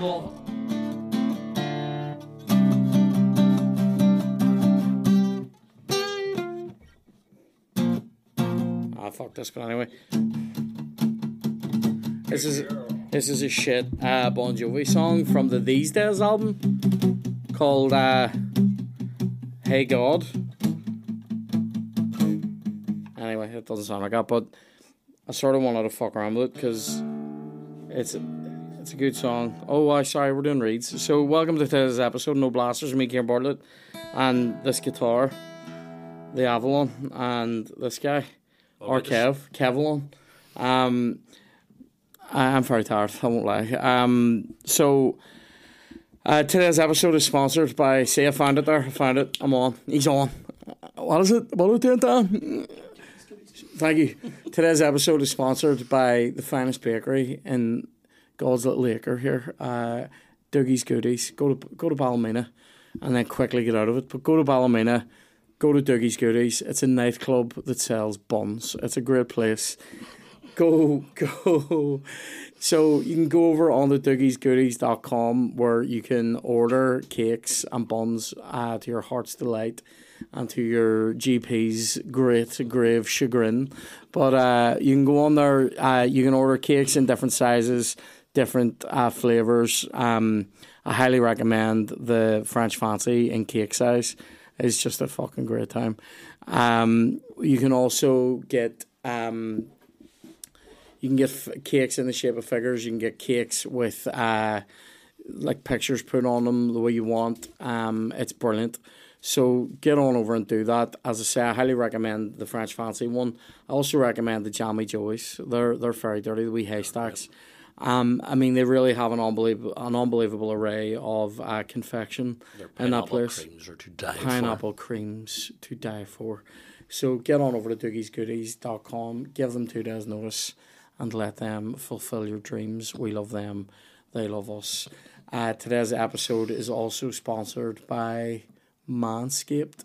Ah, fuck this, but anyway. This is this is a shit uh, Bon Jovi song from the These Days album called uh, Hey God. Anyway, it doesn't sound like that, but I sort of wanted to fuck around with it because it's it's a good song. Oh, I sorry, we're doing reads. So welcome to today's episode. No blasters, me, Kieran Bartlett, and this guitar, the Avalon, and this guy, or Kev, Kevlon. Um, I- I'm very tired. I won't lie. Um, so. Uh, today's episode is sponsored by. See, I found it there. I found it. I'm on. He's on. Uh, What is it? What are we doing, Dan? Thank you. Today's episode is sponsored by the finest bakery in God's Little Acre here, uh, Dougie's Goodies. Go to go to Ballymena, and then quickly get out of it. But go to Ballymena, go to Dougie's Goodies. It's a nightclub that sells buns. It's a great place. Go go. So you can go over on the dougiesgoodies.com where you can order cakes and buns uh, to your heart's delight and to your GP's great grave chagrin. But uh, you can go on there, uh, you can order cakes in different sizes, different uh, flavours. Um, I highly recommend the French Fancy in cake size. It's just a fucking great time. Um, you can also get um, you can get f- cakes in the shape of figures. You can get cakes with uh, like pictures put on them the way you want. Um, it's brilliant. So get on over and do that. As I say, I highly recommend the French Fancy one. I also recommend the Jammy Joys. They're they're very dirty. The wee haystacks. Um, I mean, they really have an unbelievable an unbelievable array of uh, confection in that Pineapple place creams are to die pineapple creams to die for. So get on over to dougiesgoodies.com, give them two days' notice, and let them fulfill your dreams. We love them, they love us. Uh, today's episode is also sponsored by Manscaped.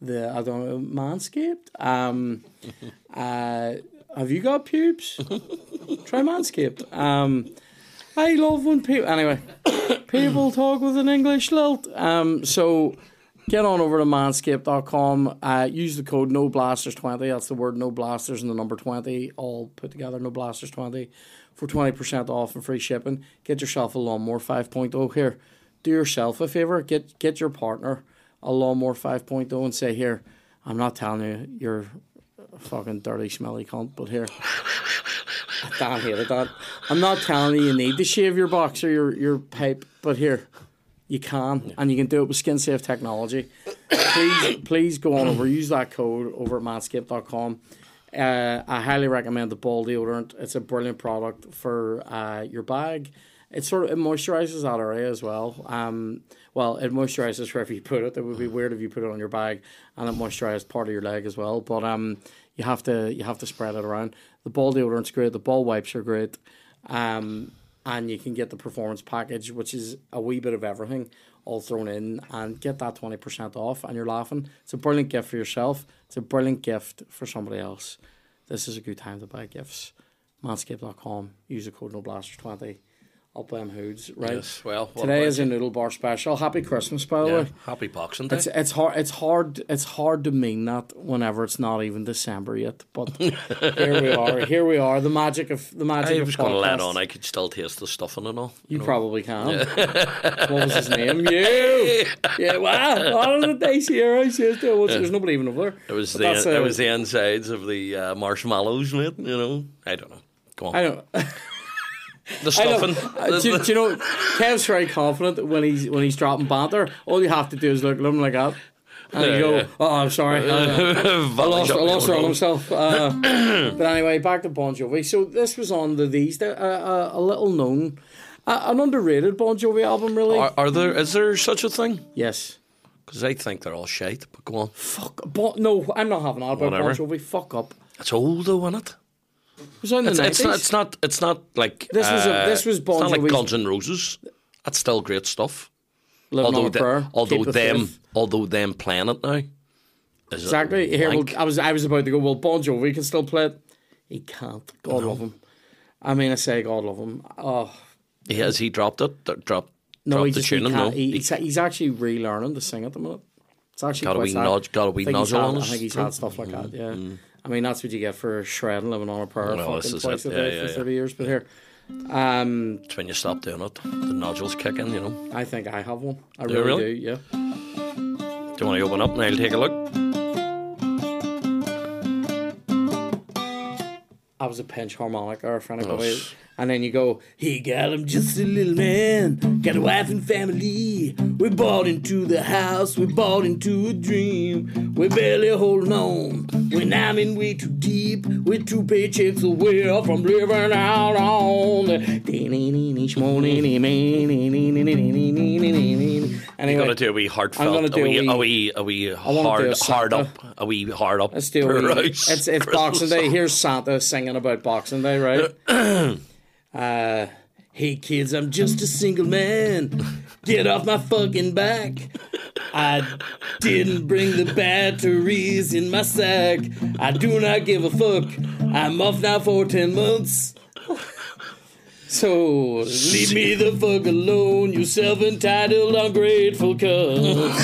The I don't know Manscaped. Um, uh, have you got pubes? Try Manscaped. Um, I love when people anyway. People talk with an English lilt. Um, so get on over to manscaped.com. Uh, use the code no blasters twenty. That's the word no blasters and the number twenty all put together. No blasters twenty for twenty percent off and free shipping. Get yourself a lawnmower 5.0 here. Do yourself a favor. Get get your partner a lawnmower 5.0 and say here. I'm not telling you you're fucking dirty smelly cunt, but here. Dan hated that. I'm not telling you you need to shave your box or your, your pipe, but here, you can, and you can do it with skin safe technology. Please, please go on over, use that code over at manscaped.com. Uh, I highly recommend the ball deodorant. It's a brilliant product for uh, your bag. It sort of it moisturizes that area as well. Um, well, it moisturizes wherever you put it. It would be weird if you put it on your bag and it moisturizes part of your leg as well. But um, you have to you have to spread it around. The ball deodorant's great. The ball wipes are great. Um, and you can get the performance package, which is a wee bit of everything all thrown in, and get that twenty percent off. And you're laughing. It's a brilliant gift for yourself. It's a brilliant gift for somebody else. This is a good time to buy gifts. Manscaped.com. Use the code NoBlasters20. Up them hoods, right? Yes, well, today is a noodle bar special. Happy Christmas, by the Yeah, way. happy Boxing Day. It's it's hard it's hard it's hard to mean that whenever it's not even December yet. But here we are. Here we are. The magic of the magic I was going to let on. I could still taste the stuffing and all. You probably can. what was his name? You. Yeah. Wow. All of the days here, I says there was there's nobody even over there. It was But the that's, it uh, was the insides of the uh, marshmallows, mate. You know, I don't know. Go on. I don't know. the stuffing. Uh, do, do you know? Kev's very confident when he's when he's dropping banter. All you have to do is look at him like that, and you go, yeah. "Oh, I'm sorry, uh, I lost, I lost on himself." Uh, but anyway, back to Bon Jovi. So this was on the these uh, uh, a little known, uh, an underrated Bon Jovi album, really. Are, are there? Is there such a thing? yes. Because I think they're all shite. But go on. Fuck. Bon, no, I'm not having that about Bon Jovi. Fuck up. It's old though, isn't it? Was in the It's, it's not. It's not. It's not like This was a- uh, this was Bon It's not like Guns N' Roses. That's still great stuff. Living although the- although the them faith. although them playing it now. Exactly. Here, well. I was I was about to go. Well, Bon Jovi can still play it. He can't. God love him. I mean, I say God love him. Oh, He has he dropped it? Dropped, No, dropped he the just he No, he, He- he's, he's actually relearning to sing at the minute. It's actually Got a wee nudge- got a wee I think he's nozzle had- on I his think he's had stuff like that. Yeah, I mean that's what you get for shredding, living on a prayer Well, fucking twice it. a day Yeah, for yeah, yeah. thirty years. But here, um, it's when you stop doing it, the nodules kick in. You know. I think I have one. I you really, really? do. Yeah. Do you want to open up and I'll take a look? I was a pinch harmonica or a friend of Oh, mine. s- And then you go, he got him just a little man, got a wife and family. We bought into the house, we bought into a dream. We barely holding on when I'm in way too deep. With two paychecks away from living out on the. You're Anyway, gonna do a wee heartfelt, I'm gonna do a, wee, a a wee- wee, a wee wanna a hard, hard up, a wee hard up. Let's do it. Christmas It's it's Boxing Day. song. Here's Santa singing about Boxing Day, right? uh, hey kids, I'm just a single man. Get off my fucking back. I didn't bring the batteries in my sack. I do not give a fuck. I'm off now for ten months. So leave me the fuck alone, you self-entitled, ungrateful cuss.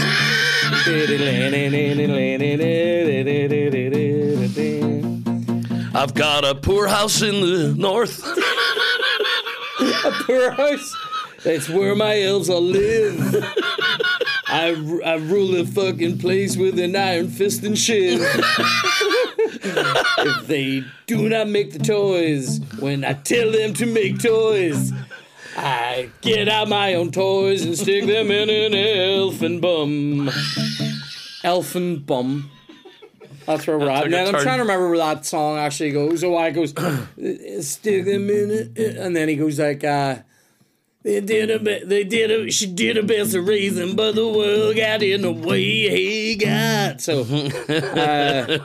I've got a poor house in the north. A poor house. That's where my elves all live. I, I rule the fucking place with an iron fist and shiv. If they do not make the toys when I tell them to make toys, I get out my own toys and stick them in an elfin bum. Elfin bum. That's where we're at. took And a then I'm turn. trying to remember where that song actually goes. So I goes, stick them in it, and then he goes like, uh, they did a bit, they did a, she did her best raise him, but the world got in the way he got. So, uh,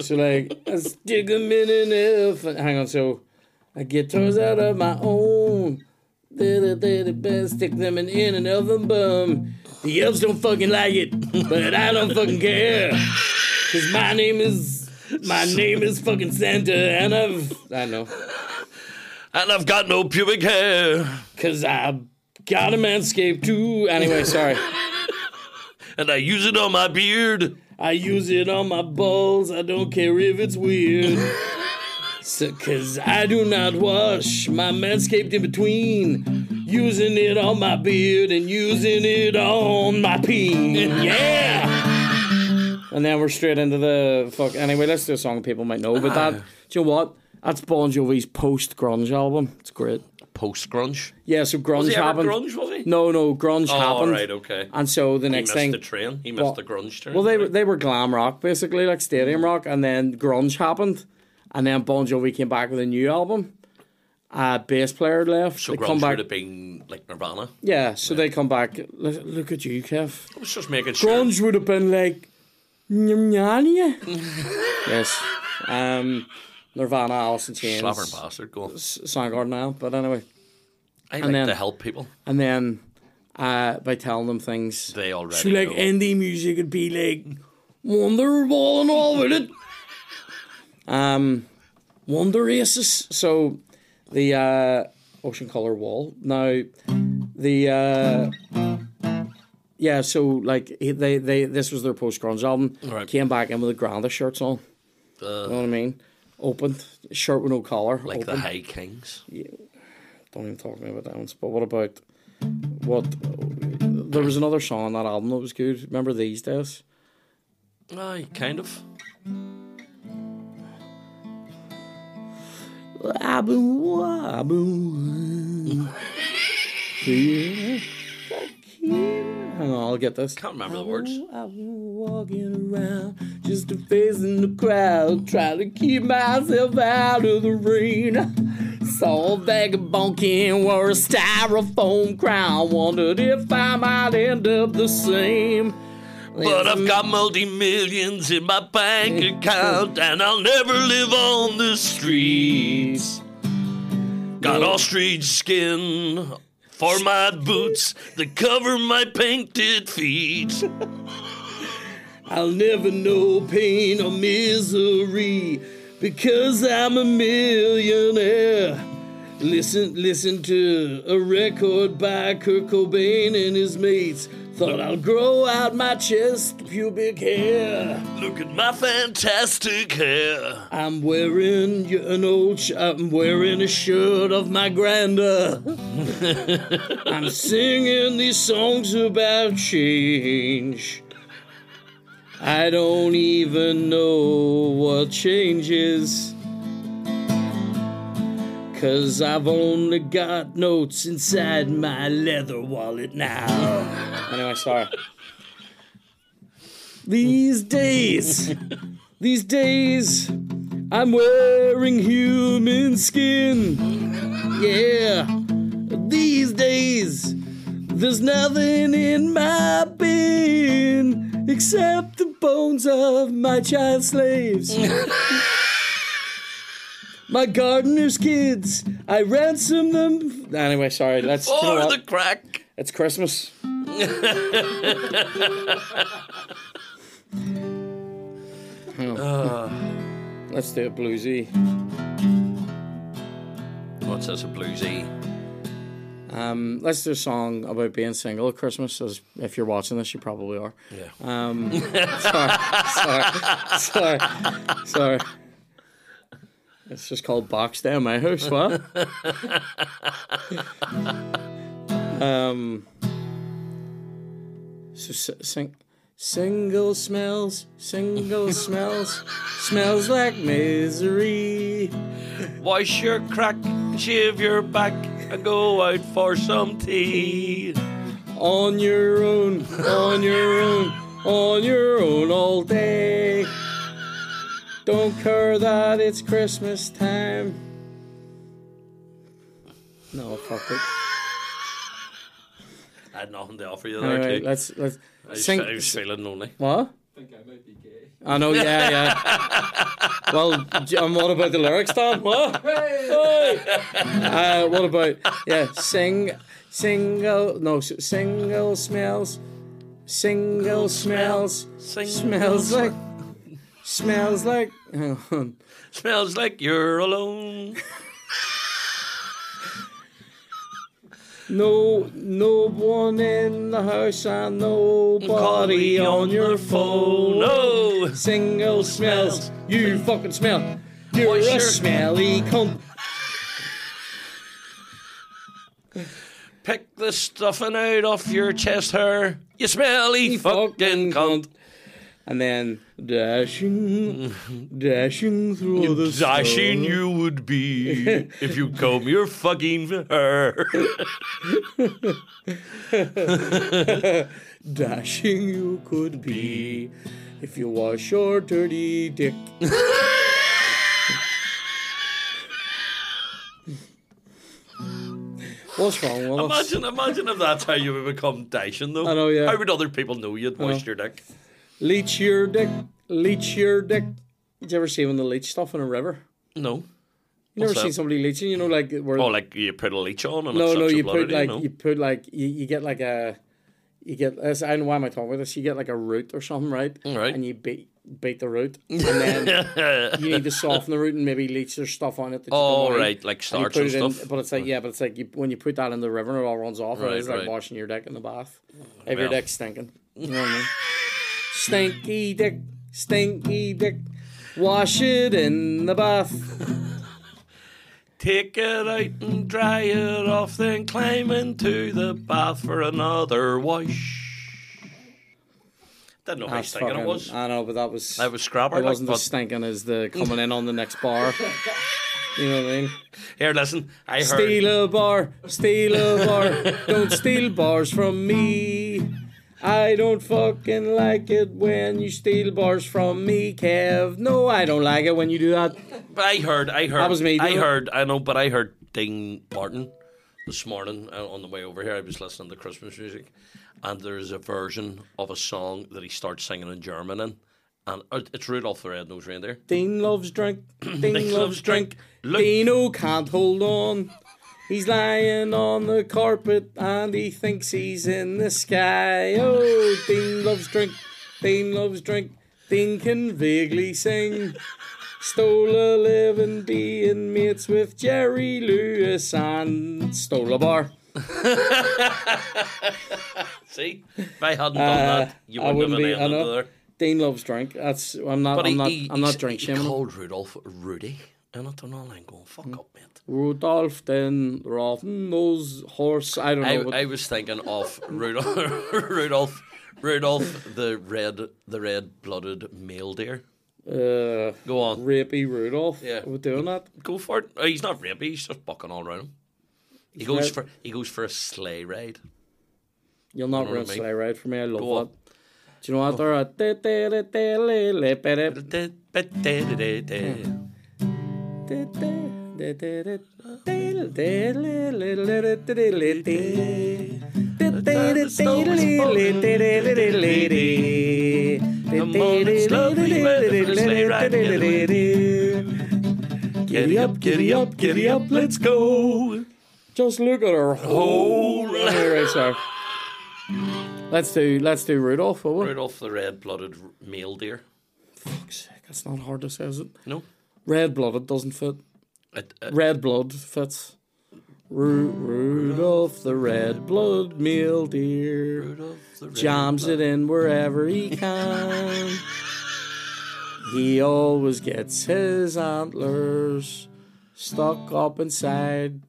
so like, I stick in an elf. Hang on, so I get toys out of my own. They they the best, stick them in, in an elfin bum. The elves don't fucking like it, but I don't fucking care. Cause my name is, my name is fucking Santa, and I've, I know. And I've got no pubic hair, Cause I've got a manscape too. Anyway, sorry. and I use it on my beard. I use it on my balls. I don't care if it's weird. So, Cause I do not wash my manscaped in between. Using it on my beard and using it on my peen. Yeah! And then we're straight into the fuck. Anyway, let's do a song people might know. But that, do you know what? That's Bon Jovi's post grunge album. It's great. Post grunge. Yeah, so grunge Was he happened. grunge? Was he? No, no, grunge Oh, happened. right, okay. And so the He next missed thing, the train. He missed Well- the grunge train. well, they were right? they were glam rock basically, like stadium rock, and then grunge happened, and then Bon Jovi came back with a new album. Uh, bass player left. so they grunge come back. would have been like Nirvana. Yeah, so they come back. Look, look at you, Kev. I was just making sure. Grunge would have been like, "Nyam yes. Um, Nirvana, Alice in Chains, Slapper bastard. Go. Soundgarden now. But anyway, I like then- to help people. and then uh, by telling them things, They already So like know. indie music would be like Wonderwall and all with it. Um, Wonder Aces. So the uh, Ocean Color Wall. Now the uh, yeah. So like they they this was their post grunge album. Right. Came back in with the grandest shirts on. you know what I mean? Opened shirt with no collar. like the open. High Kings. Don't even talk to me about that one. But what about what? There was another song on that album that was good. Remember these days? Aye, kind of. I've been. Hang on, I'll get this. Can't remember the words. I've been walking around just a facing the crowd, trying to keep myself out of the rain. Saw a vagabond king wear a styrofoam crown, wondered if I might end up the same. But I've got multi millions in my bank account, and I'll never live on the streets. Got ostrich skin for my boots that cover my painted feet. I'll never know pain or misery because I'm a millionaire. Listen, listen to a record by Kurt Cobain and his mates. Thought I'll grow out my chest pubic hair. Look at my fantastic hair. I'm wearing an old. Sh- I'm wearing a shirt of my granda. I'm singing these songs about change. I don't even know what change is. Cause I've only got notes inside my leather wallet now. anyway, sorry. These days, these days, I'm wearing human skin. Yeah, these days, there's nothing in my bin except the bones of my child slaves. My gardener's kids, I ransom them. Anyway, sorry, you know For the crack. It's Christmas. Let's do a bluesy. What's this, a bluesy? Um, let's do a song about being single at Christmas. As if you're watching this, you probably are. Yeah. Um, sorry, sorry, sorry, sorry. It's just called Box Down My House. What? um. So sing. Single smells, single smells, smells like misery. Wash your crack, shave your back, and go out for some tea. On your own, on your own, on your own all day. Don't care that it's Christmas time. No, fuck it. I had nothing to offer you there, Anyway, too. let's let's I was, sing. I was feeling lonely. What? I think I might be gay. I know, yeah, yeah. well, j- and what about the lyrics, Dan? What? Hey! Uh, what about yeah? Sing, single, no, s- single smells, single smells, Single smells like, smells like. Smells like you're alone. No, no one in the house and nobody on your phone. No. Oh. Single smells, you fucking smell. You're What's a your- smelly cunt. Pick the stuffing out of your chest hair. You smelly fucking cunt. And then dashing, dashing through the Dashing snow. you would be if you comb your fucking hair. Dashing you could be if you wash your dirty dick. What's wrong with us? Imagine, imagine if that's how you would become dashing, though. I know, yeah. How would other people know you'd washed your dick? Leech your dick, leech your dick. Did you ever see when they leech stuff in a river? No. You never What's seen that? somebody leeching? You know, like where Oh, like you put a leech on and no, no, you put like no? you put like you, you get like a you get. I don't know why am I talking about this? You get like a root or something, right? Right. And you beat beat the root, and then you need to soften the root and maybe leach their stuff on it. That you Oh, right, like And you starch put and it in- stuff. but it's like yeah, but it's like you, when you put that in the river and it all runs off. Right, it is like right. washing your dick in the bath. Oh, if your Well. dick's stinking, you know what I mean? Stinky dick, stinky dick. Wash it in the bath. Take it out and dry it off, then climb into the bath for another wash. Didn't know how That's stinking fucking- it was. I know, but that was I was scrapper. It like, wasn't as stinking as the coming in on the next bar. You know what I mean? here, listen. I heard. Steal a bar, steal a bar. Don't steal bars from me. I don't fucking like it when you steal bars from me, Kev. No, I don't like it when you do that. But I heard. I heard. That was me I heard. I know, but I heard Dean Martin this morning uh, on the way over here. I was listening to Christmas music, and there's a version of a song that he starts singing in German in, and uh, it's Rudolph the Red-Nosed Reindeer. Dean loves drink. Dean loves drink. drink. Look. Dino can't hold on. He's lying on the carpet and he thinks he's in the sky. Oh, Dean loves drink. Dean loves drink. Dean can vaguely sing. Stole a living being mates with Jerry Lewis and stole a bar. See, if I hadn't done Uh, that, you wouldn't, wouldn't be. have know. there. Dean loves drink. That's I'm not. But I'm he, not. he, I'm not drink shaming. called Rudolph Rudy, and I don't know. I'm going fuck Hmm. up, mate. Rudolph then Rotten nose horse. I don't I, know. but- I was thinking of Rudolph, Rudolph, Rudolph, the red, the red-blooded male deer. uh, Go on, rapey Rudolph. Yeah. We're doing that. go for it. Oh, he's not rapey. He's just bucking all around him. He goes red. for he goes for a sleigh ride. You'll not know run what I mean? sleigh ride for me. I love Go on. that. Do you know what at? Giddy up, giddy up, giddy up, let's go. Just look at her whole. Whole- Anyway, sorry. Let's do let's do Rudolph. Will we? Rudolph, the red-blooded male deer. Fuck's sake, That's not hard to say, is it? No, Red blooded doesn't fit. it, it, Red blood fits. Ru- Rudolph the red blood male deer Rudolph, the red jams it in wherever he can. He always gets his antlers stuck up inside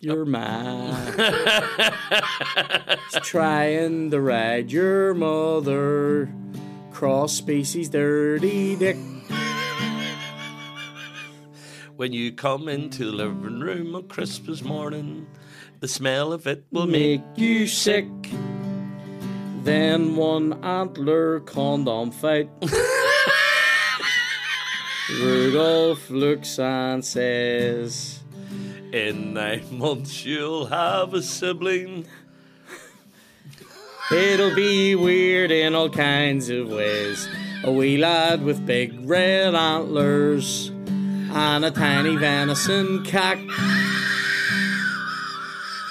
your uh. man. He's trying to ride your mother. Cross species dirty dick. When you come into the living room on Christmas morning, the smell of it will make you sick. Then one antler condom fight. Rudolph looks and says, in nine months you'll have a sibling. It'll be weird in all kinds of ways. A wee lad with big red antlers and a tiny venison cack.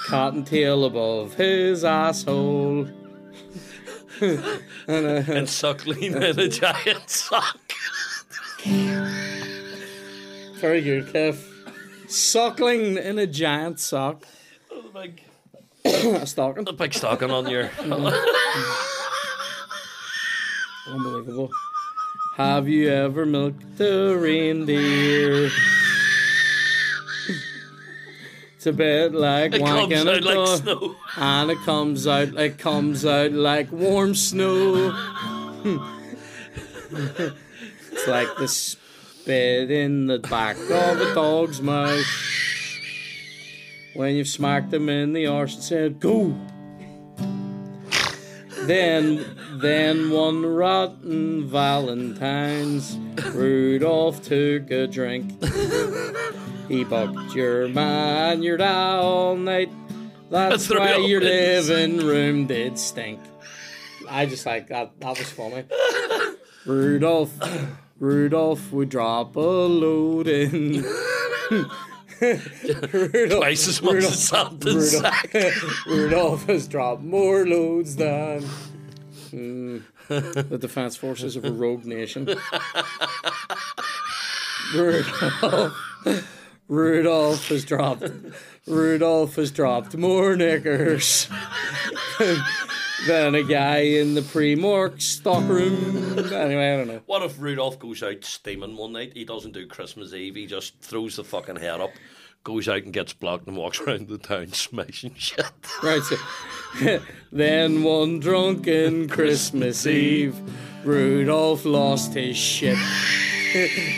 Cottontail above his asshole. and a, And suckling in a giant sock. Very good, Kev. Suckling in a giant sock. A big, a stocking. a big stocking on your. Unbelievable. Have you ever milked a reindeer? It's a bit like It comes out like snow. and it comes out. It comes out like warm snow. it's like the spit in the back of a dog's mouth when you've smacked him in the arse and said, "Go." Then, then one rotten Valentine's, Rudolph took a drink. He bucked your man, your dad all night. That's, That's the why real your business. living room did stink. I just like that. That was funny. Rudolph, Rudolph would drop a load in. Rudolph, Twice as much as Santa's sack. Rudolph, Rudolph has dropped more loads than mm, the defense forces of a rogue nation. Rudolph, Rudolph has dropped. Rudolph has dropped more knickers than a guy in the Primark stockroom. Anyway, I don't know. What if Rudolph goes out steaming one night? He doesn't do Christmas Eve. He just throws the fucking head up, goes out and gets blocked and walks around the town smashing shit. Right. So, then one drunken Christmas Eve, Rudolph lost his shit.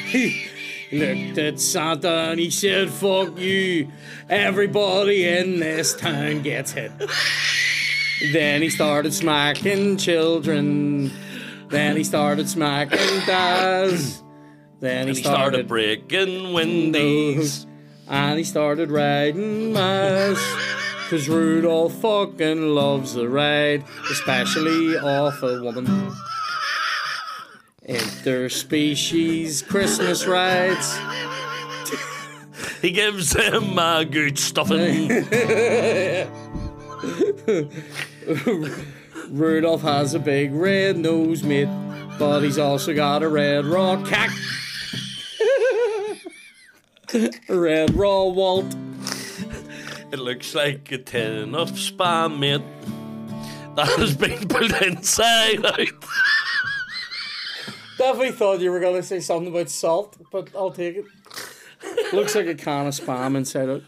he looked at Santa and he said, Fuck you. Everybody in this town gets hit. Then he started smacking children. Then he started smacking dads. Then he, he started started breaking windows. and he started riding mice. Cause Rudolph fucking loves the ride, especially off a woman. Interspecies Christmas rides. He gives him a uh, good stuffing. Rudolph has a big red nose, mate, but he's also got a red rock cack. Red raw Walt. It looks like a tin of spam, mate. That has been put inside out. Definitely thought you were gonna say something about salt, but I'll take it. Looks like a can of spam inside out.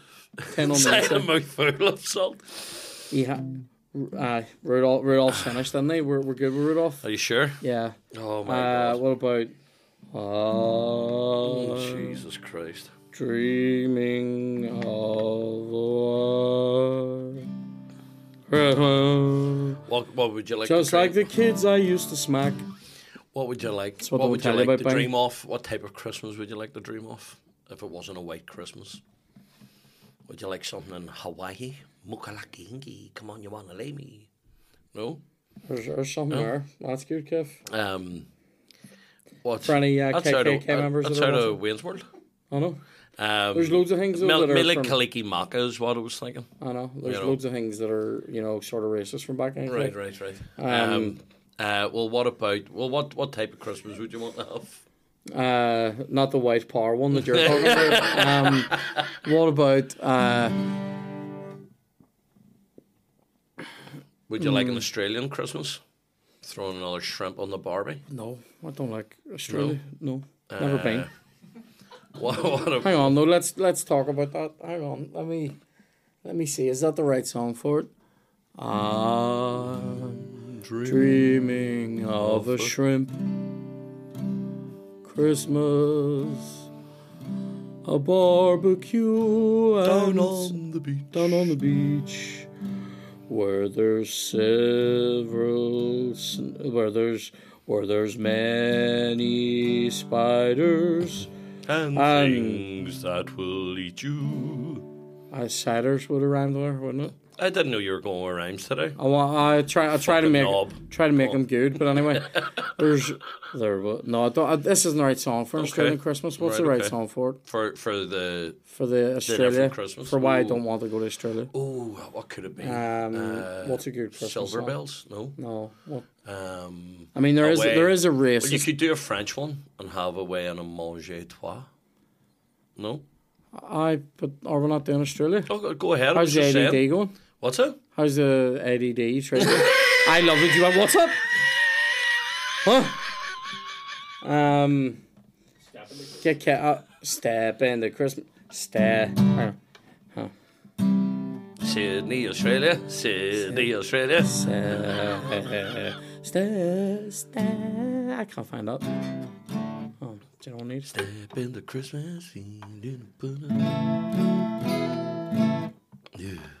Tin on Inside a mouthful of salt. Yeah. Uh, Rudolph, Rudolph's finished, didn't they? We're, we're good with Rudolph. Are you sure? Yeah. Oh my Uh, god. what about uh, Oh, Jesus Christ. Dreaming of a? What, what would you like Just to dream? like the kids I used to smack. What would you like? what what would you like to buying. dream of? What type of Christmas would you like to dream of? If it wasn't a white Christmas, would you like something in Hawaii? Mukalakingi, come on, you wanna lay me? No. There's, there's something there. That's good, Kev. Um. What? For any, uh, that's out of, KKK members That's out of. Wayne's World. I know. Um, There's loads of things though, Mil- that Mila Kaliki Maka is what I was thinking. I know. There's you know. loads of things that are you know sort of racist from back in the Right, right, right. Um, Um, uh, well, what about well, what what type of Christmas would you want to have? Uh, not the white power one that you're talking about. Um, what about uh, Would you like Hmm. an Australian Christmas? Throwing another shrimp on the Barbie? no? I don't like Australia. No, never been. What, what about, Hang on, no. Let's let's talk about that. Hang on. Let me let me see. Is that the right song for it? I'm dreaming of a shrimp Christmas, a barbecue, and the beach? down on the beach where there's several where there's where there's many spiders And Um, things that will eat you. uh, ciders would have rhymed there wouldn't it I didn't know you were going with rhymes today. I want I try I try to make knob. try to make them good but anyway there's there no I don't, I, this isn't the right song for Australian Christmas what's Right, the right okay. song for it For for the for the Australia Christmas? for why I don't want to go to Australia oh, what could it be? um Uh, what's a good Christmas Silver song? bells? No. no what Um, I mean there is Away. there is a well, you could do a French one and have a way on a manger toi. No. I but are we not doing Australia Oh, go- go ahead. How's the ADD going? What's up? How's the ADD treatment? I love it. Do you want what's up? Huh? Um, get cat uh, step in the Christmas step. Uh, Sydney, Australia. Sydney, Australia. step, step, step. I can't find that. Oh, do you know what I need? Step in the Christmas field in the pudding. Yeah.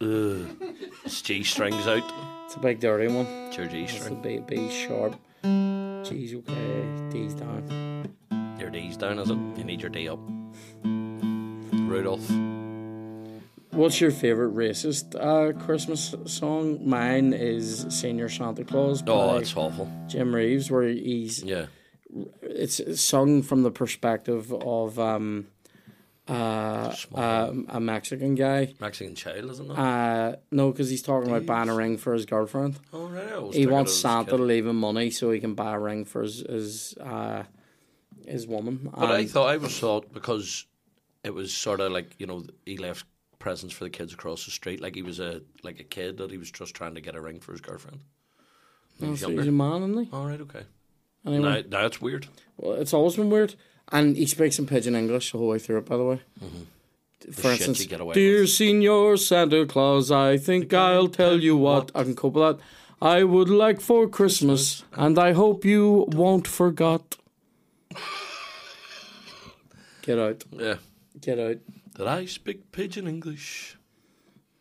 It's G strings out. It's a big dirty one. It's your G It's a string. B, B sharp. G's okay. D's down. Your D's down, is it? You need your D up. Rudolph. What's your favorite racist uh, Christmas song? Mine is "Señor Santa Claus" by Oh, it's awful. Jim Reeves, where he's Yeah. it's sung from the perspective of um, uh, uh, a Mexican guy. Mexican child, isn't it? Uh, no, because he's talking about buying a ring for his girlfriend. oh, right. He wants Santa to leave him money so he can buy a ring for his his uh, his woman. But I thought I was thought because it was sort of like you know he left presents for the kids across the street, like he was a like a kid that he was just trying to get a ring for his girlfriend. He Oh, so he's a man, isn't he? All right, okay. Anyway, Now, now it's weird. well, it's always been weird. And he speaks in pidgin English the whole way through it, by the way. For Mm-hmm. shit instance, get away dear with. Señor Santa Claus, I think I'll tell you what. I can cope with that. I would like for Christmas, and I hope you won't forget. Get out. Yeah. Get out. Did I speak pigeon English?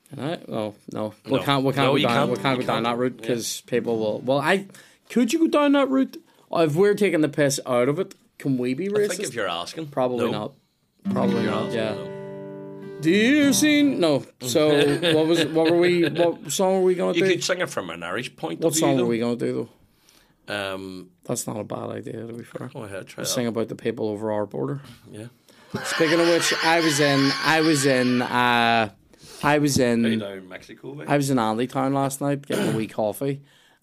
Can I? Oh no, we No. can't. We can't No, go down. can't. We can't You go down can't. that route because people will. Well, I could you go down that route? If we're taking the piss out of it, can we be racist? I think if you're asking, Probably No. not. Probably not. asking, Yeah. no. you scene. No. So what was? What were we? What song were we gonna do? You do? could sing it from an Irish point What of view. song were we gonna do though? Um, That's not a bad idea. To be fair. go ahead, try. Sing about the people over our border. Yeah. Speaking of which, I was in. I was in. uh I was in. down Mexico. I was in Andy Town last night getting a wee coffee,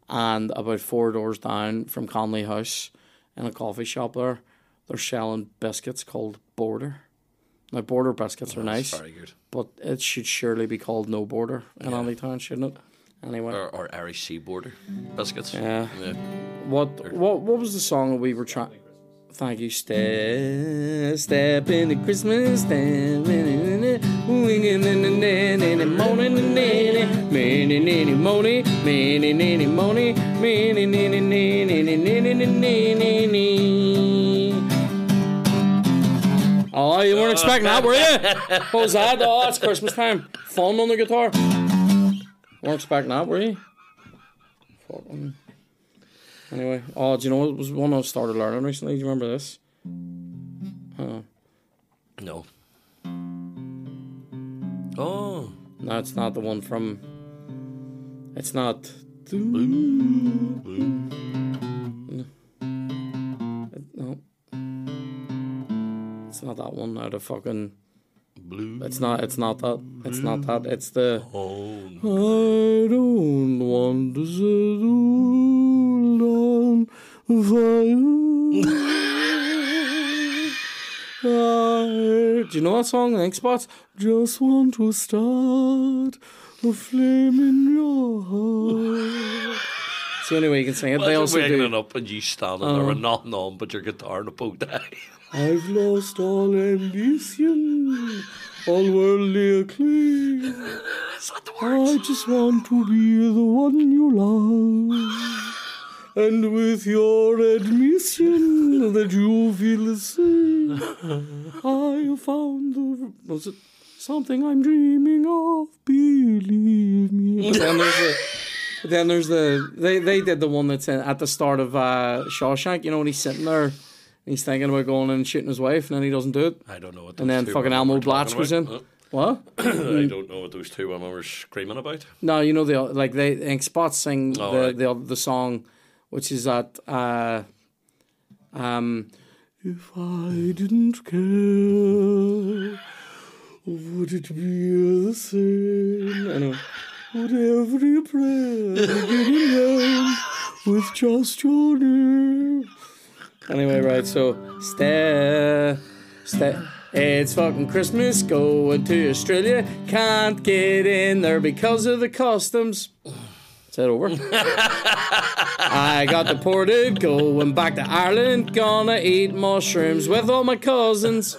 and about four doors down from Connolly House, in a coffee shop there, they're selling biscuits called Border. Now, border biscuits are oh, nice, but it should surely be called no border in Andy Town, shouldn't it? Anyway, Or, or Irish Sea Border biscuits. Yeah. yeah. what what what was the song that we were trying? Thank you. Step, step into Christmas. Step in the morning, many, many, morning, many, many, morning, many, many, many. Oh, you weren't expecting that, were you? What was that? Oh, it's Christmas time. Fun on the guitar. Weren't expecting that, were you? Fucking. Anyway, oh, do you know what was one I started learning recently? Do you remember this? No. Oh. No, it's not the one from. It's not. No. It's not that one. Out of fucking. Blue. It's not. It's not that. It's not that. It's the. Oh. I don't want to settle down fire. I, do you know that song, Ink Spots? Just want to start a flame in your heart. It's the only way you can sing it. They Imagine also waking do. up and you standing there and nothing on but your guitar and a bow tie. I've lost all ambition, all worldly acclaim. Is that the words? I just want to be the one you love. And with your admission that you feel the same, I found the. Was it something I'm dreaming of? Believe me. But then there's the. Then there's the they they did the one that's in, at the start of uh, Shawshank. You know when he's sitting there, and he's thinking about going in and shooting his wife, and then he doesn't do it. I don't know what And then fucking Elmo Blatch was in. What? I don't know what those two women were screaming about. No, you know the like they Ink Spots sing Oh, the, right. the the song, which is that uh, um, if I didn't care, would it be the same? Anyway, would every prayer end with just your name? Anyway, right. So stay, stay. It's fucking Christmas, going to Australia. Can't get in there because of the customs. Is that over? I got deported, going back to Ireland. Gonna eat mushrooms with all my cousins.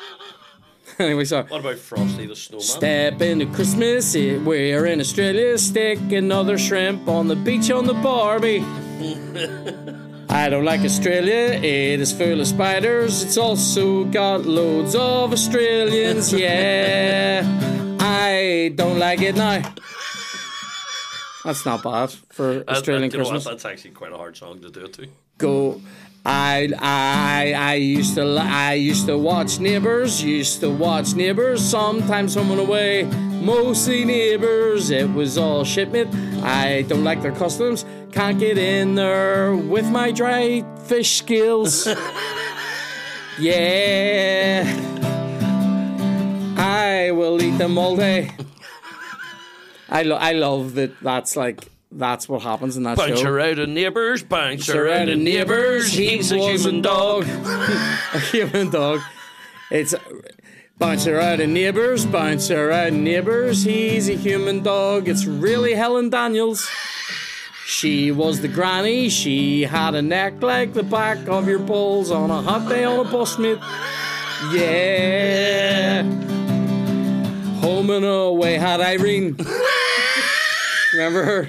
anyway, sorry. What about Frosty the Snowman? Step into Christmas, eh, we're in Australia. Stick another shrimp on the beach on the Barbie. I don't like Australia, it is full of spiders. It's also got loads of Australians, yeah. I don't like it now. That's not bad for Australian you know what? Christmas. That's actually quite a hard song to do it to. Go. I I I used to I used to watch neighbors, used to watch neighbors. Sometimes home and away, mostly neighbors. It was all shit, mate. I don't like their customs. Can't get in there with my dry fish skills. yeah, I will eat them all day. I lo- I love that. That's like that's what happens in that Bounce show. around the neighbours, bounce around the neighbours. He's a human dog. a human dog. It's bounce around the neighbours, bounce around neighbours. He's a human dog. It's really Helen Daniels. She was the granny. She had a neck like the back of your balls on a hot day on a bus, mate. Yeah. Home and away had Irene. Remember her?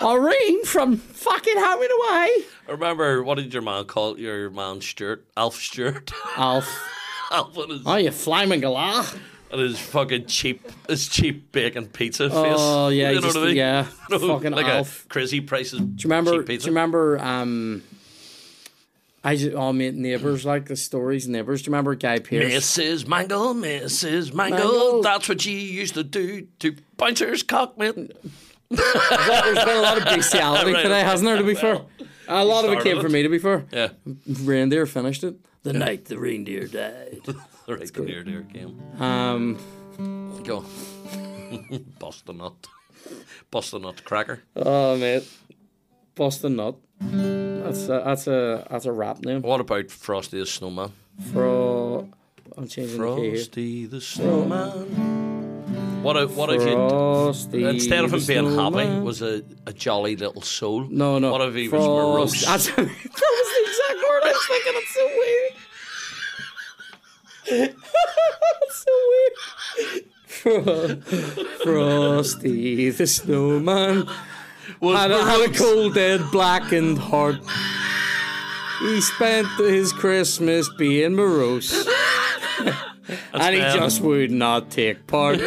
Irene from fucking Home and Away. Remember, what did your man call your man Stewart? Alf Stewart. Alf. Alf and his, Oh, you flaming galah. and his fucking cheap, his cheap bacon pizza face. Oh, yeah, you know just- what I mean? yeah, No, fucking like Alf. a crazy prices. Do you remember? Cheap Do you remember? Um, I just all mate neighbours like the stories. Neighbours. Do you remember Guy Pearce? Mrs. Mangel, Mrs. Mangel, Mangle. that's what you used to do to bouncers cock, mate. There's been a lot of bestiality Right, today, hasn't there? To be fair, a lot of it came from me. To be fair, Yeah, reindeer finished it the night the reindeer died. right the near there came. Um, Go. Bust a nut. Bust a nut cracker. oh mate, Boston Nut. That's a, that's a that's a rap name What about Frosty the Snowman? for I'm changing the key here. Frosty the snowman. What if, what if you instead of him being happy was a, a jolly little soul? No, no. What if he was morose? That's, that was the exact word I was thinking. It's so weird. it's so weird. Fro- Frosty the snowman Was had, had a cold, dead, blackened heart. He spent his Christmas being morose, and he just would not take part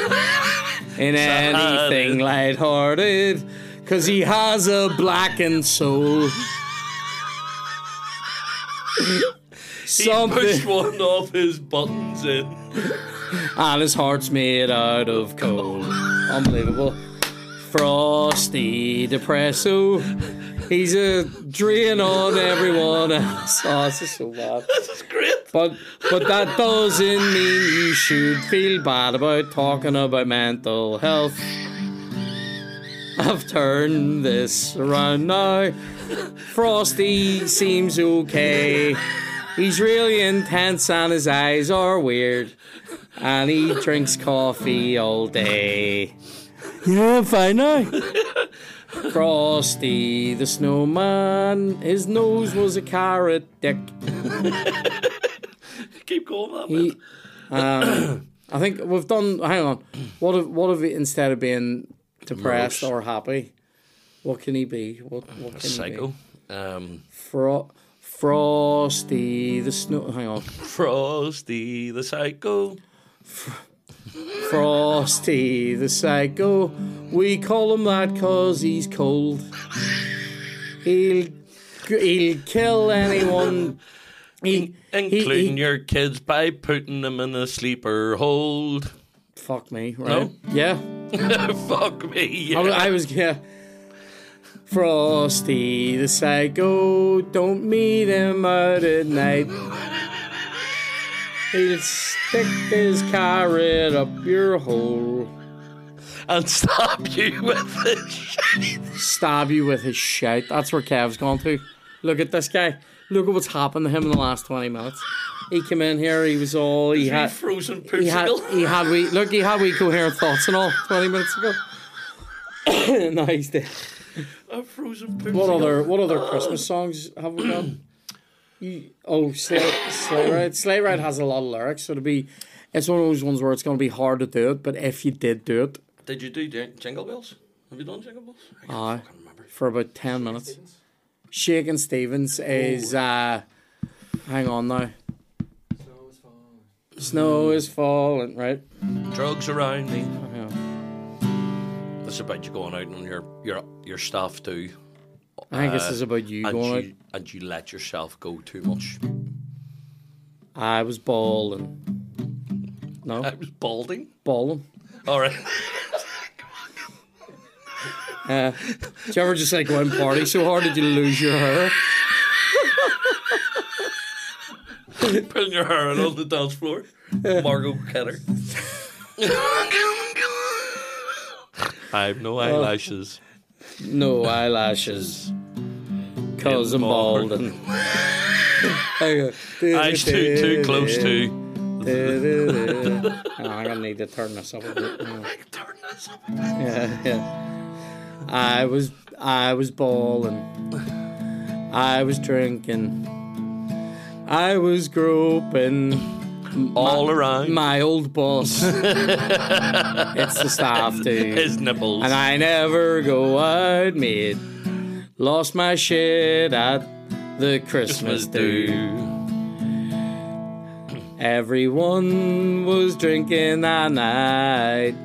in anything ah, lighthearted, cause he has a blackened soul. He Something, pushed one of his buttons in. and his heart's made out of coal. Unbelievable. Frosty Depresso. He's a drain on everyone else. Oh, this is so bad. This is great. But but that doesn't mean you should feel bad about talking about mental health. I've turned this around now. Frosty seems okay. He's really intense and his eyes are weird. And he drinks coffee all day. Yeah, I'm fine now. Frosty the snowman, his nose was a carrot dick. Keep going, man. He, um, I think we've done. Hang on. What if what if instead of being depressed Morose. or happy, what can he be? What what can he be? Um, Fro- Frosty the snow. Hang on. Frosty the psycho. Frosty the psycho. We call him that 'cause he's cold. He'll he'll kill anyone. He, he, Including he, your kids by putting them in a sleeper hold. fuck me, right? No? Yeah. Fuck me. I, I was yeah. Frosty the psycho, don't meet him out at night. He'll stick his carrot up your hole, and stop you with the shit. stab you with his shite. That's where Kev's gone to. Look at this guy. Look at what's happened to him in the last twenty minutes. He came in here. He was all he had. frozen He had. He had. We look. He had. We coherent thoughts and all. Twenty minutes ago. now he's dead. A frozen popsicle. What other what other Christmas songs have we got? You, oh, Sleigh, Sleigh Ride. Sleigh Ride has a lot of lyrics, so it'll be. It's one of those ones where it's going to be hard to do it, but if you did do it, Did you do Jing- Jingle Bells? Have you done Jingle Bells? I can't Aye. remember. for about ten minutes, Shakin' Stevens is. uh Hang on now. Snow is falling, right? Drugs around me. Yeah. It's about you going out on your your your stuff too. I think this Uh, is about you and going out. you, and you let yourself go too much. I was balling. No, I was balding. balling. All right. Uh, do you ever just like go and party so hard did you lose your hair? Putting your hair on the dance floor. Margot Ketter. I have no eyelashes. No eyelashes. Cause I'm Bald. Eyes too too close to. Oh, I'm gonna need to turn this up a bit. Yeah, Turn this up. yeah. I was I was balling. I was drinking. I was groping All around my old boss. it's the staff too. his nipples. And I never go out, mate. Lost my shit at the Christmas Christmas do. Everyone was drinking that night.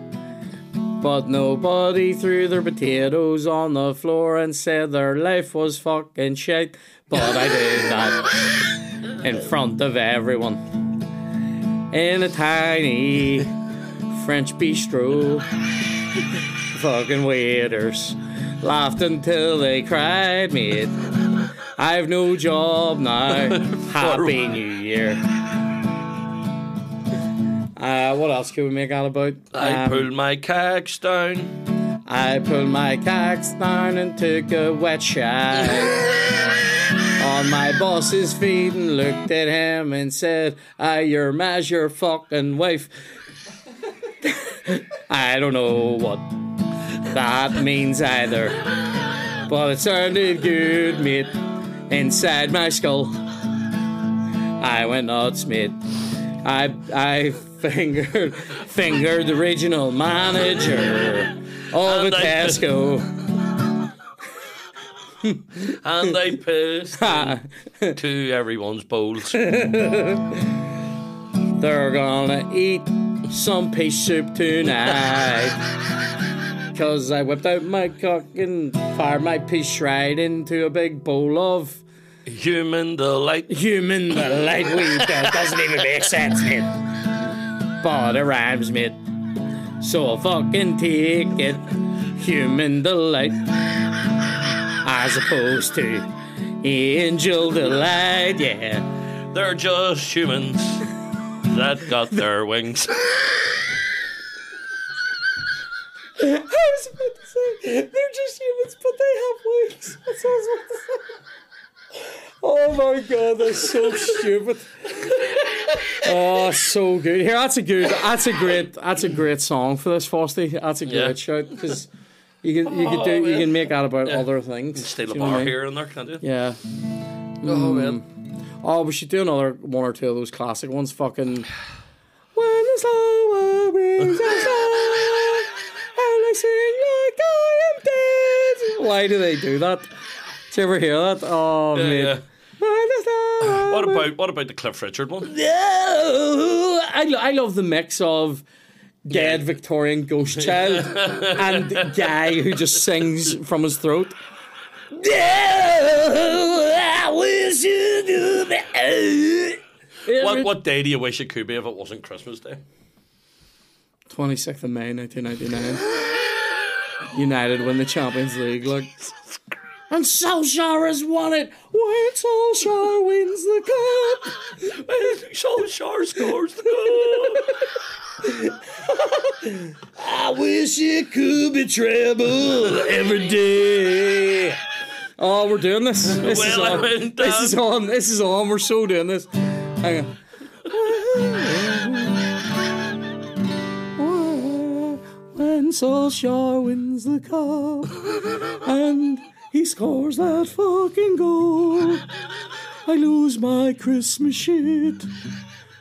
But nobody threw their potatoes on the floor and said their life was fucking shit. But I did that in front of everyone. In a tiny French bistro. Fucking waiters laughed until they cried, mate. I've no job now. Happy New Year. Uh, what else can we make out about? I Um, pulled my cax down. I pulled my cacks down and took a wet shag on my boss's feet and looked at him and said, "I your mas your fucking wife." I don't know what that means either, but it sounded good, mate, inside my skull. I went nuts, mate. I I fingered fingered the regional manager of a Tesco. And I pissed to everyone's bowls. They're gonna eat some pea soup tonight. Cause I whipped out my cock and fired my piece right into a big bowl of Human delight. human delight. We that doesn't even make sense, mate. But it rhymes, mate. So I'll fucking take it. Human delight. As opposed to angel delight, yeah. They're just humans that got their wings. I was about to say, they're just humans, but they have wings. That's what I was about to say. Oh my god, that's so stupid. Oh, so good. Here, that's a good. That's a great. That's a great song for this, Frosty. That's a great Yeah. shout because you can you can Oh, do you can make out about other things. Steal a Do you I bar mean? here and there, can't you? Yeah. Oh man. Mm. Oh, we should do another one or two of those classic ones. Fucking. When the slow winds are slow, and I sing like I am dead. Why do they do that? Did you ever hear that? Oh, Yeah, man. yeah. When the slow What about what about the Cliff Richard one? No! I, lo- I love the mix of dead Victorian ghost child and guy who just sings from his throat. No, I wish you knew that. What what day do you wish it could be if it wasn't Christmas Day? 26th of May 1999. United win the Champions League. Look. And Solskjaer has won it when Solskjaer wins the cup. When Solskjaer scores the goal. I wish it could be treble every day. Oh, we're doing this. This is Well, I on. This is uh, on. This is on. We're so doing this. Hang on. When Solskjaer wins the cup and he scores that fucking goal, I lose my Christmas shit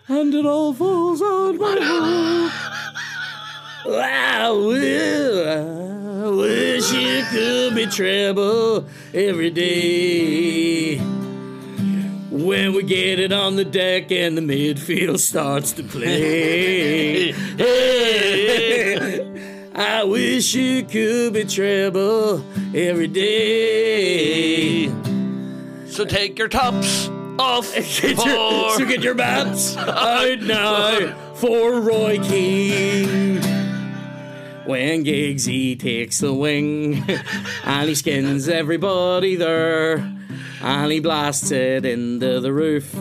and it all falls on my head. I will. I wish it could be treble every day. When we get it on the deck and the midfield starts to play. I wish it could be treble every day. So take your tops off. Get your, so get your bats out now for Roy Keane. When Giggsy takes the wing and he skins everybody there and he blasts it into the roof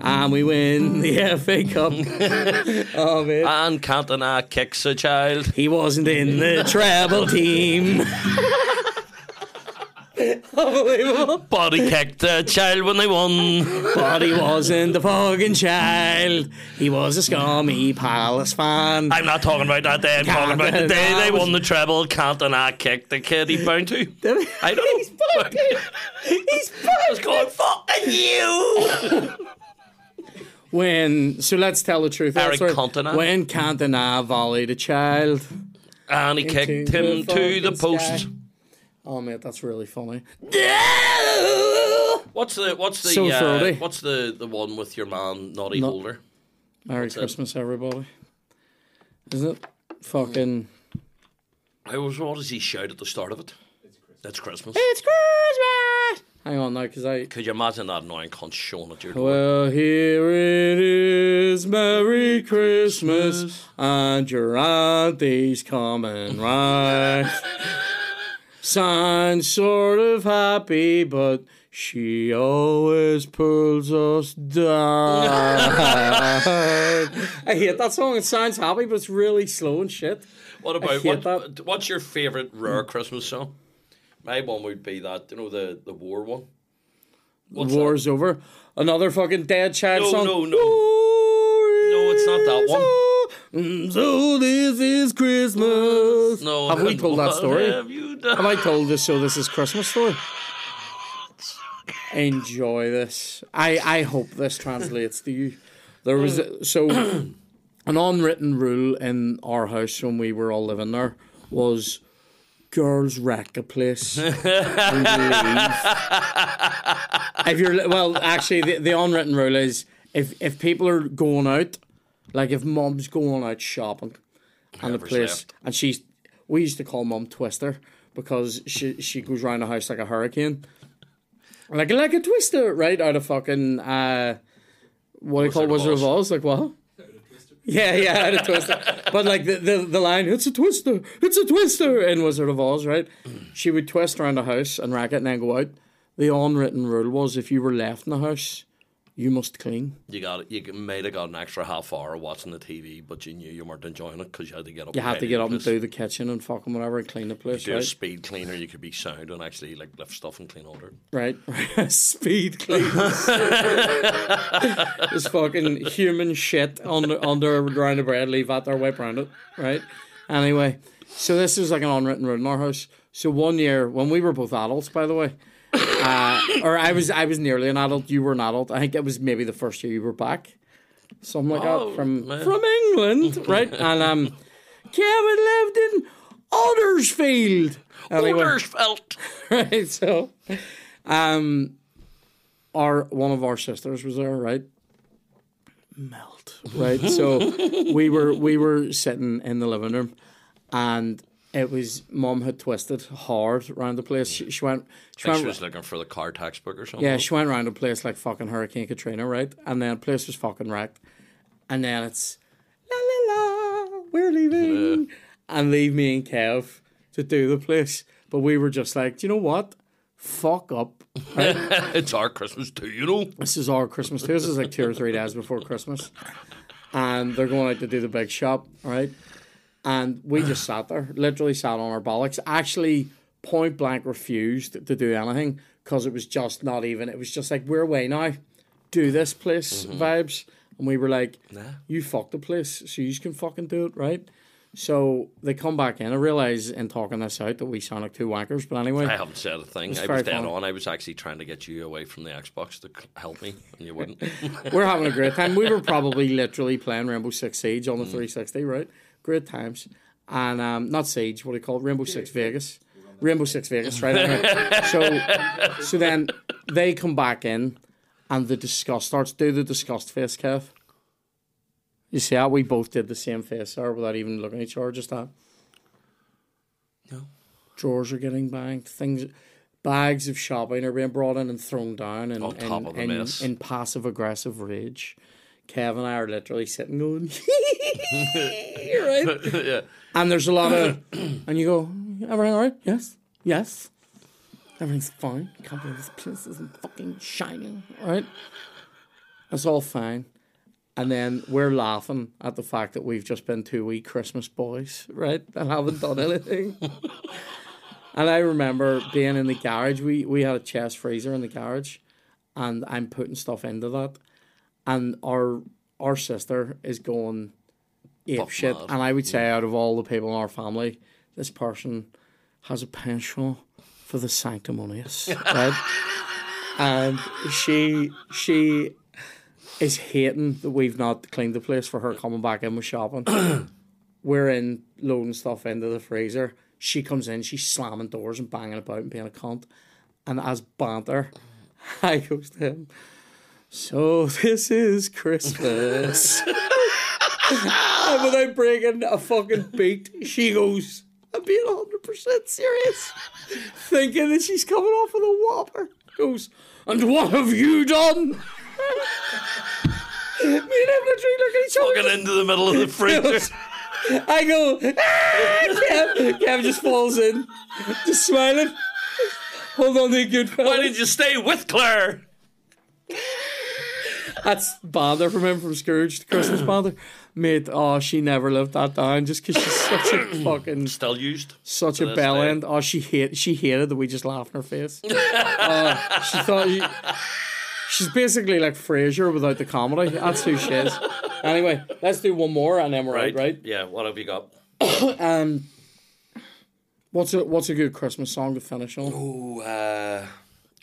and we win the FA Cup. oh man. and Cantona kicks a child. He wasn't in the treble team. Unbelievable. Body kicked a child when they won. But he wasn't the fucking child. He was a scummy Palace fan. I'm not talking about that day. I'm talking about the day they won the treble. Cantona kicked the kid he bound to. I don't know. He's fucking. He's I was going, fucking you! When so let's tell the truth. Eric That's right. Cantona. When Cantona volleyed a child. And he kicked him to the fucking post. sky. Oh mate, that's really funny. What's the what's the So uh, throaty. what's the the one with your man Noddy No- Holder? Merry it? Christmas, everybody. Isn't it? Fucking. I was what does he shout at the start of it? It's Christmas. It's Christmas. Hang on now, because I. Could you imagine that annoying cunt showing at your door? Well, here it is, Merry Christmas, and your auntie's coming right. Sounds sort of happy, but she always pulls us down. I hate that song. It sounds happy, but it's really slow and shit. What about what, what's your favourite rare Christmas song? My one would be that, you know, the, the war one. the war's over. Another fucking dead child No, song. no, no. War No, it's not that one. Mm, so this is Christmas. No, have we told that story? Have you done? Have I told this so this is Christmas story? Enjoy this. I, I hope this translates to you. There was so an unwritten rule in our house when we were all living there was girls wreck a place if you're well, actually, the, the unwritten rule is if if people are going out, like if mom's going out shopping, and the Whoever's place, left. and she's we used to call mom Twister because she she goes around the house like a hurricane, like like a twister, right out of fucking uh, what do you call Wizard of Oz. Like what? Yeah, yeah, out of Twister. But like the, the the line, it's a twister, it's a twister in Wizard of Oz, right? She would twist around the house and rack it and then go out. The unwritten rule was if you were left in the house, you must clean. You got it. You might have got an extra half hour watching the TV, but you knew you weren't enjoying it because you had to get up. You and had to get up and do the kitchen and fucking whatever and clean the place, do a speed cleaner. You could be sound and actually like lift stuff and clean order. Right? Speed cleans. This fucking human shit under under around the bread, leave that there, wipe around it. Right? Anyway, so this is like an unwritten rule in our house. So one year when we were both adults, by the way, uh, or I was I was nearly an adult, you were an adult. I think it was maybe the first year you were back. Something like Oh, that from man. from England, right? And um Kevin lived in Aldersfield. Anyway right? So, um, our one of our sisters was there, right? Melt, right? So we were we were sitting in the living room, and it was mom had twisted hard around the place. She, she went, she went, she was looking for the car textbook or something. yeah, she went around the place like fucking Hurricane Katrina, right? And then the place was fucking wrecked. And then it's la la la, we're leaving, and leave me and Kev to do the place. But we were just like, do you know what? Fuck up. Right? it's our Christmas too, you know. this is our Christmas too. This is like two or three days before Christmas, and they're going out to do the big shop, right? And we just sat there, literally sat on our bollocks. Actually, point blank refused to do anything because it was just not even. It was just like we're away now, do this place mm-hmm. vibes, and we were like, "You fuck the place, so you can fucking do it, right?" So they come back in. I realize in talking this out that we sound like two wankers, but anyway, I haven't said a thing. I was dead fun. on. I was actually trying to get you away from the Xbox to help me, and you wouldn't. we're having a great time. We were probably literally playing Rainbow Six Siege on the mm. 360, right? Great times. And um, not Siege, what do you call it? Rainbow Six Vegas. Rainbow Six Vegas, right? Anyway. so, so then they come back in, and the disgust starts. Do the disgust face, Kev. You see how we both did the same face there without even looking at each other, just that. No. Drawers are getting banged. Things, bags of shopping are being brought in and thrown down, and On top in, in, in passive aggressive rage. Kev and I are literally sitting going, right? yeah. And there's a lot of, and you go, everything all right? Yes, yes. Everything's fine. Can't believe this place isn't fucking shining, all right? It's all fine. And then we're laughing at the fact that we've just been two wee Christmas boys, right? And haven't done anything. and I remember being in the garage. We we had a chest freezer in the garage, and I'm putting stuff into that. And our our sister is going ape shit. And I would say out of all the people in our family, this person has a penchant for the sanctimonious, right? and she she is hating that we've not cleaned the place for her coming back in with shopping. We're in loading stuff into the freezer. She comes in, she's slamming doors and banging about and being a cunt. And as banter, I goes to him, So this is Christmas. and without breaking a fucking beat, she goes, I'm being 100% serious. Thinking that she's coming off with a whopper. Goes, And what have you done? Me and him literally look at each other. Walking into the middle of the freezer. I go, ah! Kev, Kev just falls in, just smiling. Hold on to a good Why fella. did you stay with Claire? That's Bother from him from the Christmas Bother. Mate, oh, she never lived that down just because she's such a fucking Still used. such a this bell day. end. Oh, she hate she hated that we just laughed in her face. uh, she thought she, she's basically like Frasier without the comedy. That's who she is. Anyway, let's do one more and then we're Right. out, right? Yeah. What have you got? Um, what's a what's a good Christmas song to finish on? Oh, uh,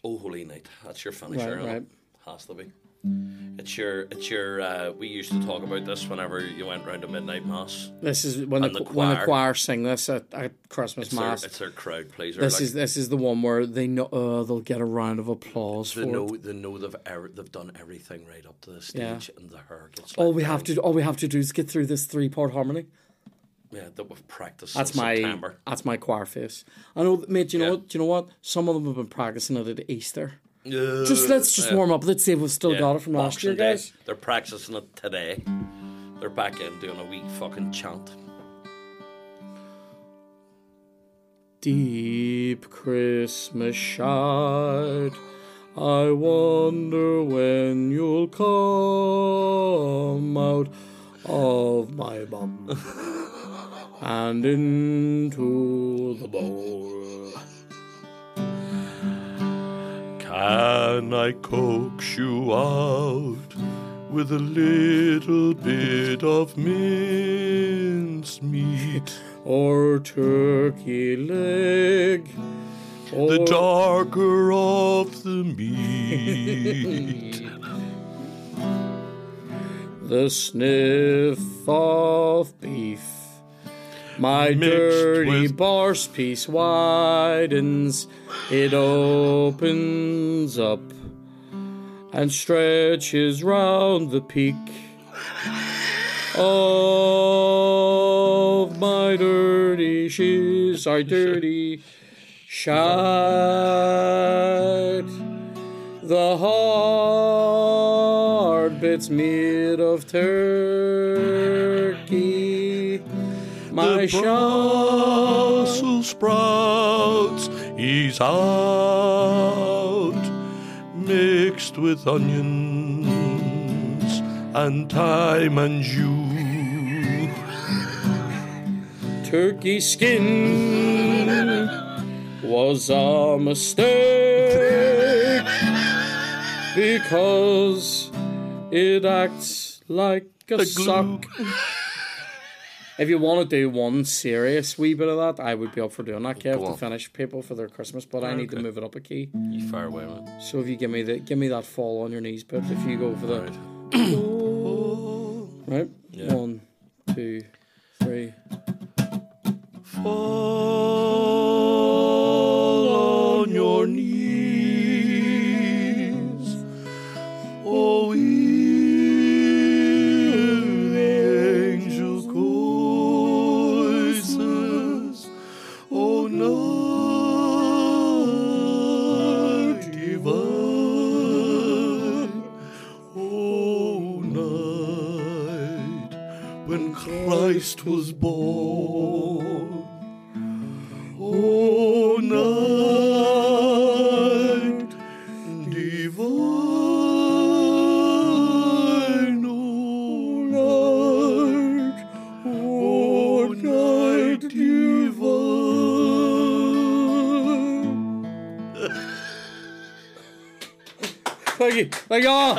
oh, holy night. That's your finisher. Right, huh? right. Has to be. It's your. It's your. Uh, we used to talk about this whenever you went round to midnight mass. This is when the, the when the choir. choir sing this at, at Christmas It's their, mass. it's their crowd pleaser. This like, is this is the one where they know uh, they'll get a round of applause they for know. it. They know they've er- they've done everything right up to the Yeah. stage, and the hair gets. All we down. have to all we have to do is get through this three part harmony. Yeah, that we've practiced. That's my September. that's my choir face. I know, mate. Do you know Yeah. what? Do you know what? Some of them have been practicing it at Easter. Yeah. Just let's just Yeah. warm up. Let's see if we've still Yeah, got it from last Boxing year, Day. guys. They're practicing it today. They're back in doing a wee fucking chant. Deep Christmas shout, I wonder when you'll come out of my bum and into the bowl. Can I coax you out with a little bit of mince meat Or turkey leg. Or The darker of the meat. the sniff of beef. My Mixed dirty with- bar's piece widens, it opens up and stretches round the peak of my dirty shoes, our dirty shite. The hard bits made of turkey. My shite. Brussels sprouts he's out, mixed with onions and thyme and jus. turkey skin was a mistake because it acts like a, glue. sock. If you want to do one serious wee bit of that, I would be up for doing that, Kev, to finish people for their Christmas. But I need to move it up a key. You fire away, man. So if you give me the give me that fall on your knees bit, if you go for the right, Yeah. one, two, three. Fall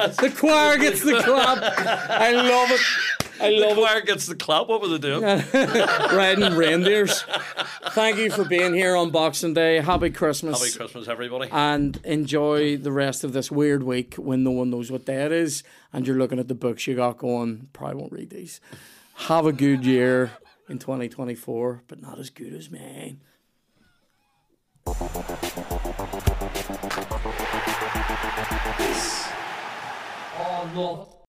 Like, the choir gets the clap. I love it. I love it. The choir gets the clap. What were they doing? Riding reindeers. Thank you for being here on Boxing Day. Happy Christmas. Happy Christmas, everybody. and enjoy the rest of this weird week when no one knows what day it is and you're looking at the books you got going. Probably won't read these. Have a good year in 2024, but not as good as mine. Oh, no.